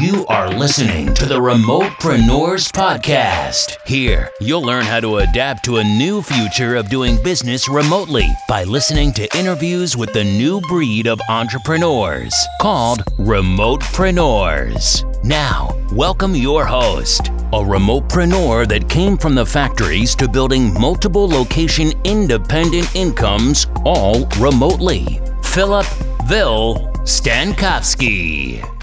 You are listening to the Remotepreneurs Podcast. Here, you'll learn how to adapt to a new future of doing business remotely by listening to interviews with the new breed of entrepreneurs called Remotepreneurs. Now, welcome your host, a remotepreneur that came from the factories to building multiple location independent incomes all remotely. Philip Vil Stankovsky.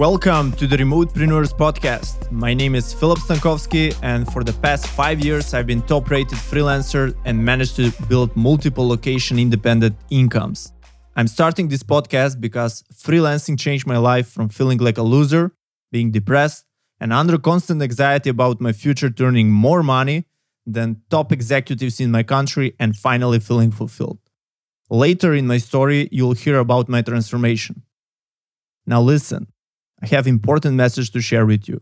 Welcome to the Remotepreneurs Podcast. My name is Philip Stankovsky, and for the past five years, I've been top rated freelancer and managed to build multiple location independent incomes. I'm starting this podcast because freelancing changed my life from feeling like a loser, being depressed, and under constant anxiety about my future to earning more money than top executives in my country and finally feeling fulfilled. Later in my story, you'll hear about my transformation. Now listen, I have important message to share with you.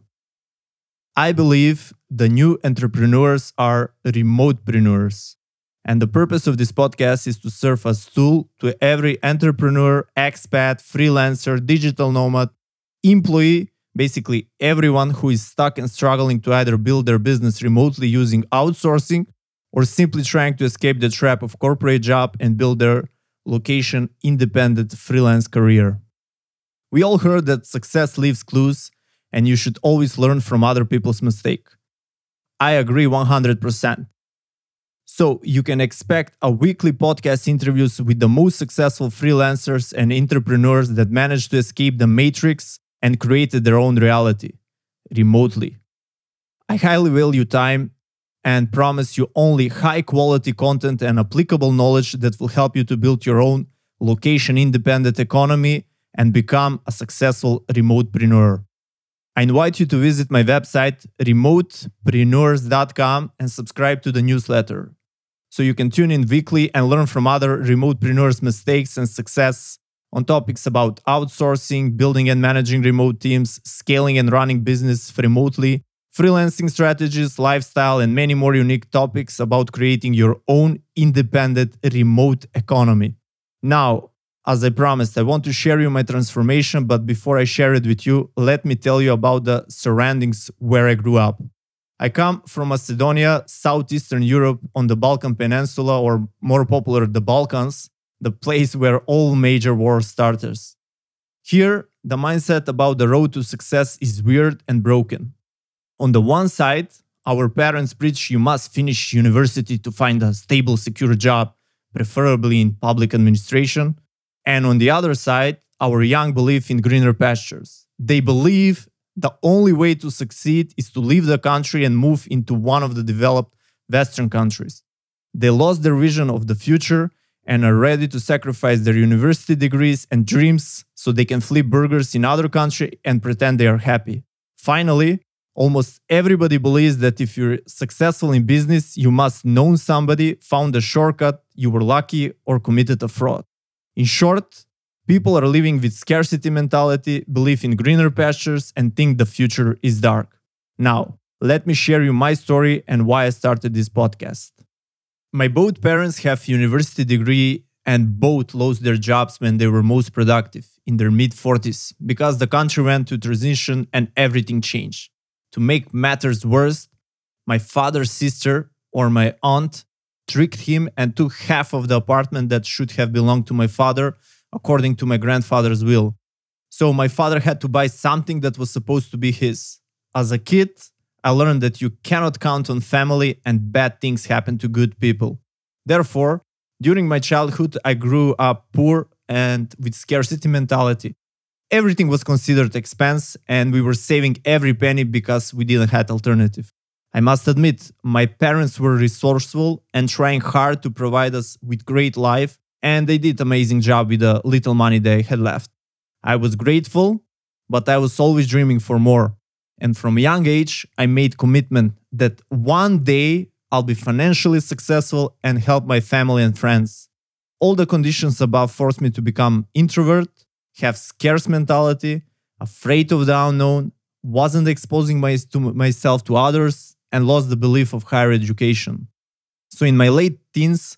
I believe the new entrepreneurs are remotepreneurs. And the purpose of this podcast is to serve as tool to every entrepreneur, expat, freelancer, digital nomad, employee, basically everyone who is stuck and struggling to either build their business remotely using outsourcing or simply trying to escape the trap of corporate job and build their location independent freelance career. We all heard that success leaves clues and you should always learn from other people's mistake. I agree 100%. So you can expect a weekly podcast interviews with the most successful freelancers and entrepreneurs that managed to escape the matrix and created their own reality remotely. I highly value time and promise you only high quality content and applicable knowledge that will help you to build your own location independent economy and become a successful remotepreneur. I invite you to visit my website, remotepreneurs.com, and subscribe to the newsletter so you can tune in weekly and learn from other remotepreneurs' mistakes and success on topics about outsourcing, building and managing remote teams, scaling and running business remotely, freelancing strategies, lifestyle, and many more unique topics about creating your own independent remote economy. Now, as I promised, I want to share you my transformation, but before I share it with you, let me tell you about the surroundings where I grew up. I come from Macedonia, southeastern Europe on the Balkan Peninsula, or more popular, the Balkans, the place where all major wars started. Here, the mindset about the road to success is weird and broken. On the one side, our parents preach you must finish university to find a stable, secure job, preferably in public administration. And on the other side, our young believe in greener pastures. They believe the only way to succeed is to leave the country and move into one of the developed Western countries. They lost their vision of the future and are ready to sacrifice their university degrees and dreams so they can flip burgers in other country and pretend they are happy. Finally, almost everybody believes that if you're successful in business, you must know somebody, found a shortcut, you were lucky, or committed a fraud. In short, people are living with scarcity mentality, believe in greener pastures, and think the future is dark. Now, let me share you my story and why I started this podcast. My both parents have university degree and both lost their jobs when they were most productive in their mid 40s because the country went to transition and everything changed. To make matters worse, my father's sister or my aunt tricked him and took half of the apartment that should have belonged to my father according to my grandfather's will. So my father had to buy something that was supposed to be his. As a kid, I learned that you cannot count on family and bad things happen to good people. Therefore, during my childhood, I grew up poor and with scarcity mentality. Everything was considered expense and we were saving every penny because we didn't have alternative. I must admit, my parents were resourceful and trying hard to provide us with great life, and they did amazing job with the little money they had left. I was grateful, but I was always dreaming for more. And from a young age, I made commitment that one day I'll be financially successful and help my family and friends. All the conditions above forced me to become introvert, have scarce mentality, afraid of the unknown, wasn't exposing my, to myself to others, and lost the belief of higher education. So in my late teens,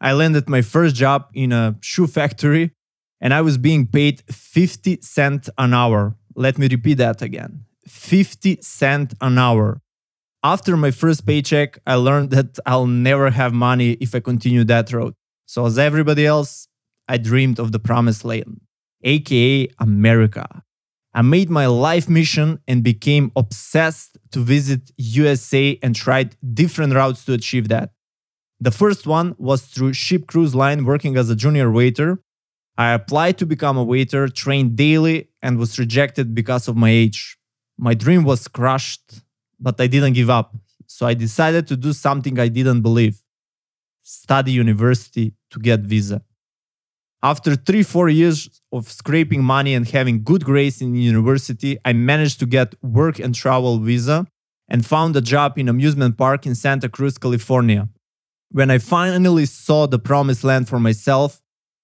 I landed my first job in a shoe factory and I was being paid 50 cent an hour. Let me repeat that again. 50 cent an hour. After my first paycheck, I learned that I'll never have money if I continue that road. So as everybody else, I dreamed of the promised land, aka America. I made my life mission and became obsessed to visit USA and tried different routes to achieve that. The first one was through Ship Cruise Line working as a junior waiter. I applied to become a waiter, trained daily, and was rejected because of my age. My dream was crushed, but I didn't give up. So I decided to do something I didn't believe study university to get visa. After three, four years of scraping money and having good grades in university, I managed to get work and travel visa and found a job in amusement park in Santa Cruz, California. When I finally saw the promised land for myself,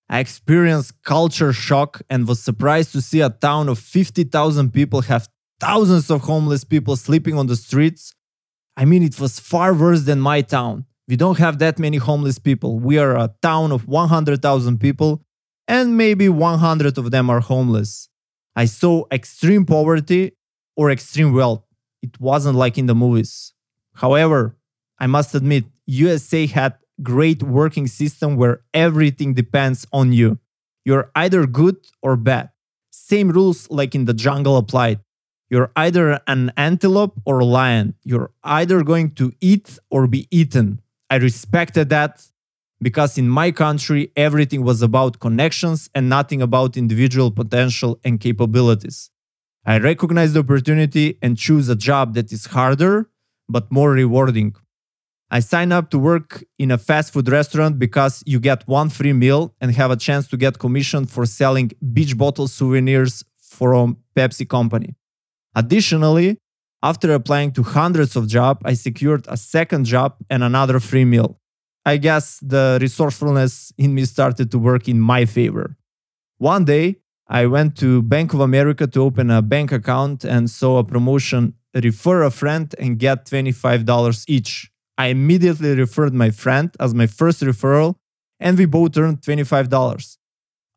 I experienced culture shock and was surprised to see a town of 50,000 people have thousands of homeless people sleeping on the streets. I mean, it was far worse than my town. We don't have that many homeless people. We are a town of 100,000 people, and maybe 100 of them are homeless. I saw extreme poverty or extreme wealth. It wasn't like in the movies. However, I must admit, USA had great working system where everything depends on you. You're either good or bad. Same rules like in the jungle applied. You're either an antelope or a lion. You're either going to eat or be eaten. I respected that because in my country, everything was about connections and nothing about individual potential and capabilities. I recognize the opportunity and choose a job that is harder but more rewarding. I sign up to work in a fast food restaurant because you get one free meal and have a chance to get commission for selling beach bottle souvenirs from Pepsi company. Additionally, after applying to hundreds of jobs, I secured a second job and another free meal. I guess the resourcefulness in me started to work in my favor. One day, I went to Bank of America to open a bank account and saw a promotion refer a friend and get $25 each. I immediately referred my friend as my first referral and we both earned $25.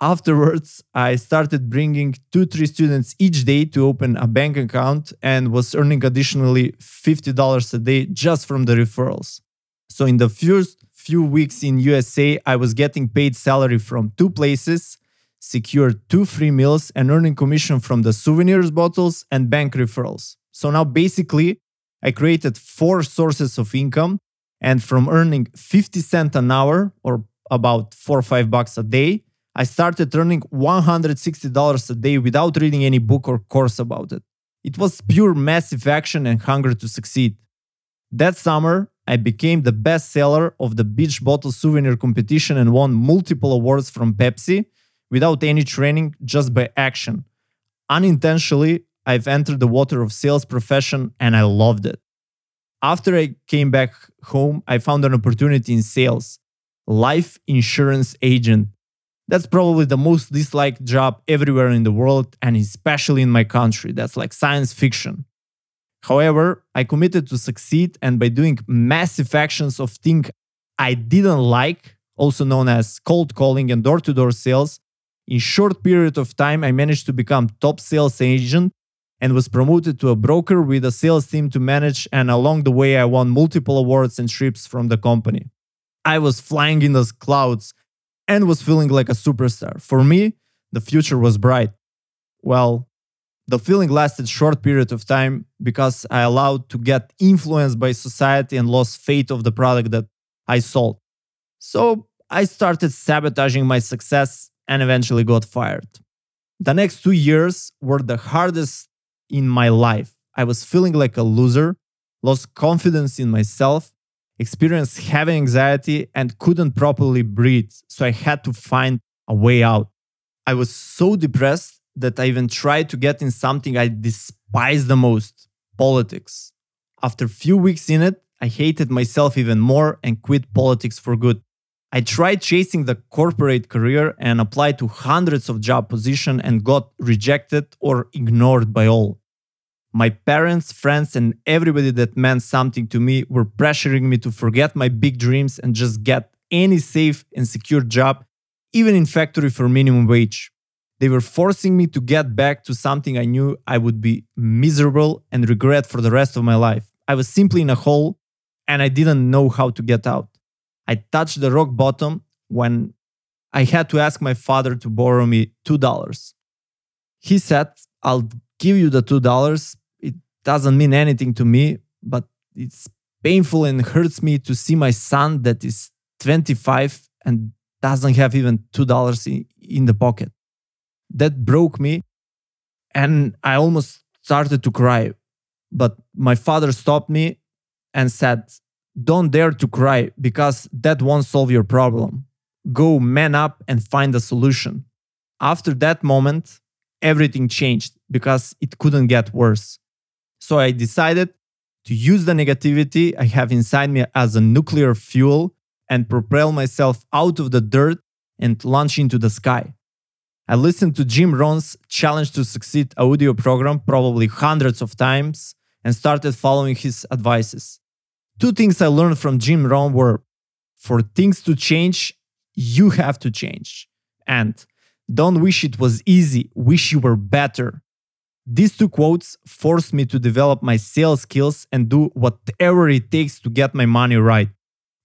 Afterwards, I started bringing two, three students each day to open a bank account and was earning additionally $50 a day just from the referrals. So in the first few weeks in USA, I was getting paid salary from two places, secured two free meals, and earning commission from the souvenirs bottles and bank referrals. So now basically, I created four sources of income, and from earning 50 cents an hour or about four or five bucks a day I started earning $160 a day without reading any book or course about it. It was pure massive action and hunger to succeed. That summer, I became the best seller of the beach bottle souvenir competition and won multiple awards from Pepsi without any training, just by action. Unintentionally, I've entered the water of sales profession and I loved it. After I came back home, I found an opportunity in sales, life insurance agent that's probably the most disliked job everywhere in the world and especially in my country. That's like science fiction. However, I committed to succeed and by doing massive actions of things I didn't like, also known as cold calling and door-to-door sales, in short period of time I managed to become top sales agent and was promoted to a broker with a sales team to manage and along the way I won multiple awards and trips from the company. I was flying in the clouds and was feeling like a superstar. For me, the future was bright. Well, the feeling lasted short period of time because I allowed to get influenced by society and lost faith of the product that I sold. So I started sabotaging my success and eventually got fired. The next 2 years were the hardest in my life. I was feeling like a loser, lost confidence in myself, experienced heavy anxiety and couldn't properly breathe. So I had to find a way out. I was so depressed that I even tried to get in something I despise the most politics. After a few weeks in it, I hated myself even more and quit politics for good. I tried chasing the corporate career and applied to hundreds of job positions and got rejected or ignored by all. My parents, friends, and everybody that meant something to me were pressuring me to forget my big dreams and just get any safe and secure job, even in factory for minimum wage. They were forcing me to get back to something I knew I would be miserable and regret for the rest of my life. I was simply in a hole and I didn't know how to get out. I touched the rock bottom when I had to ask my father to borrow me $2. He said, I'll give you the $2. It doesn't mean anything to me, but it's painful and hurts me to see my son that is 25 and doesn't have even $2 in, in the pocket. That broke me and I almost started to cry. But my father stopped me and said, Don't dare to cry because that won't solve your problem. Go man up and find a solution. After that moment, everything changed because it couldn't get worse. So I decided to use the negativity I have inside me as a nuclear fuel and propel myself out of the dirt and launch into the sky. I listened to Jim Rohn's Challenge to Succeed audio program probably hundreds of times and started following his advices. Two things I learned from Jim Rohn were for things to change, you have to change. And don't wish it was easy, wish you were better. These two quotes forced me to develop my sales skills and do whatever it takes to get my money right.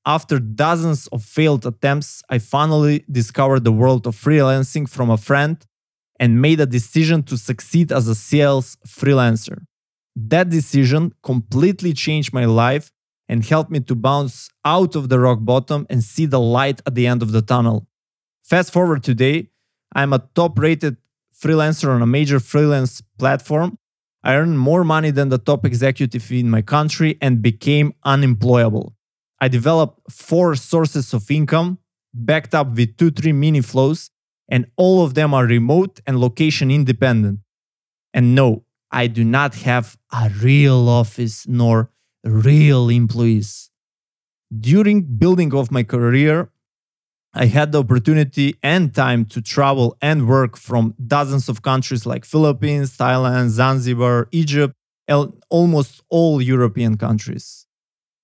After dozens of failed attempts, I finally discovered the world of freelancing from a friend and made a decision to succeed as a sales freelancer. That decision completely changed my life and helped me to bounce out of the rock bottom and see the light at the end of the tunnel. Fast forward today, I'm a top rated freelancer on a major freelance platform. I earn more money than the top executive in my country and became unemployable. I developed four sources of income backed up with two, three mini flows, and all of them are remote and location independent. And no, I do not have a real office nor real employees. During building of my career, I had the opportunity and time to travel and work from dozens of countries like Philippines, Thailand, Zanzibar, Egypt, and almost all European countries.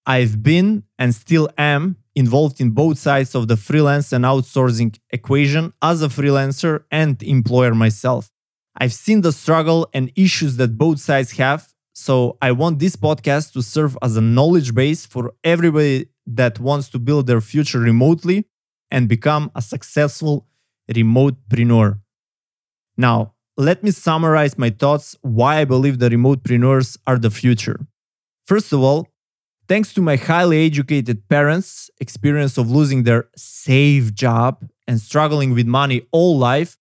I've been and still am involved in both sides of the freelance and outsourcing equation as a freelancer and employer myself. I've seen the struggle and issues that both sides have, so I want this podcast to serve as a knowledge base for everybody that wants to build their future remotely and become a successful remotepreneur. Now, let me summarize my thoughts why I believe the remotepreneurs are the future. First of all, Thanks to my highly educated parents' experience of losing their safe job and struggling with money all life,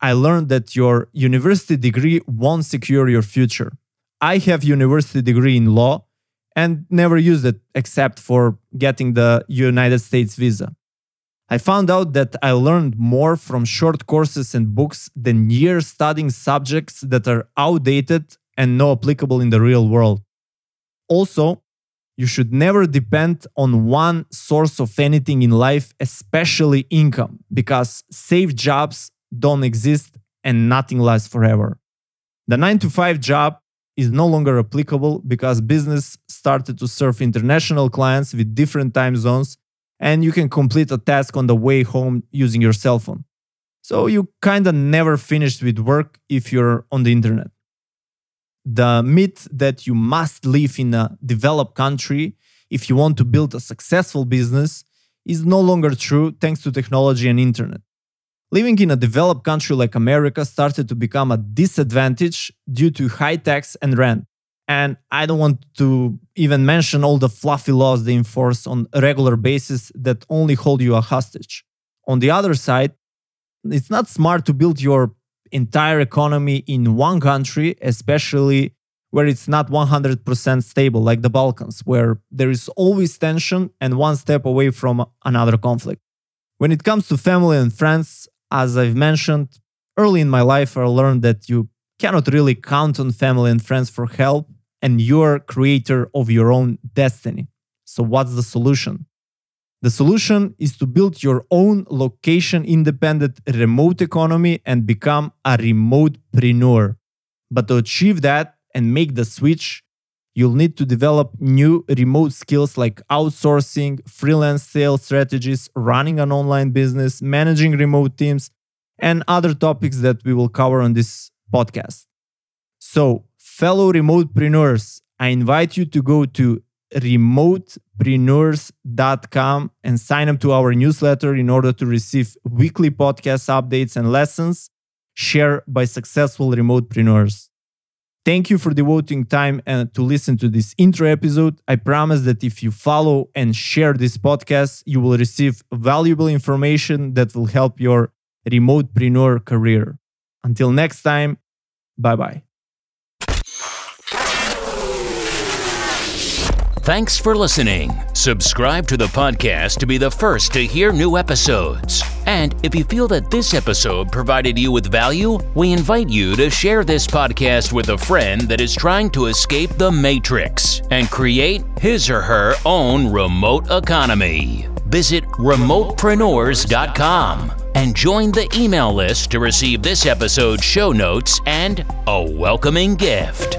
I learned that your university degree won't secure your future. I have university degree in law and never used it except for getting the United States visa. I found out that I learned more from short courses and books than years studying subjects that are outdated and not applicable in the real world. Also, you should never depend on one source of anything in life, especially income, because safe jobs don't exist and nothing lasts forever. The 9 to 5 job is no longer applicable because business started to serve international clients with different time zones and you can complete a task on the way home using your cell phone. So you kind of never finished with work if you're on the internet the myth that you must live in a developed country if you want to build a successful business is no longer true thanks to technology and internet. Living in a developed country like America started to become a disadvantage due to high tax and rent. And I don't want to even mention all the fluffy laws they enforce on a regular basis that only hold you a hostage. On the other side, it's not smart to build your entire economy in one country, especially where it's not 100% stable, like the Balkans, where there is always tension and one step away from another conflict. When it comes to family and friends, as I've mentioned, early in my life, I learned that you cannot really count on family and friends for help, and you're creator of your own destiny. So, what's the solution? The solution is to build your own location independent remote economy and become a remotepreneur. But to achieve that and make the switch, you'll need to develop new remote skills like outsourcing, freelance sales strategies, running an online business, managing remote teams, and other topics that we will cover on this podcast. So, fellow remotepreneurs, I invite you to go to remotepreneurs.com and sign up to our newsletter in order to receive weekly podcast updates and lessons shared by successful remotepreneurs. Thank you for devoting time and to listen to this intro episode. I promise that if you follow and share this podcast, you will receive valuable information that will help your remotepreneur career. Until next time, bye bye. Thanks for listening. Subscribe to the podcast to be the first to hear new episodes. And if you feel that this episode provided you with value, we invite you to share this podcast with a friend that is trying to escape the matrix and create his or her own remote economy. Visit remotepreneurs.com and join the email list to receive this episode's show notes and a welcoming gift.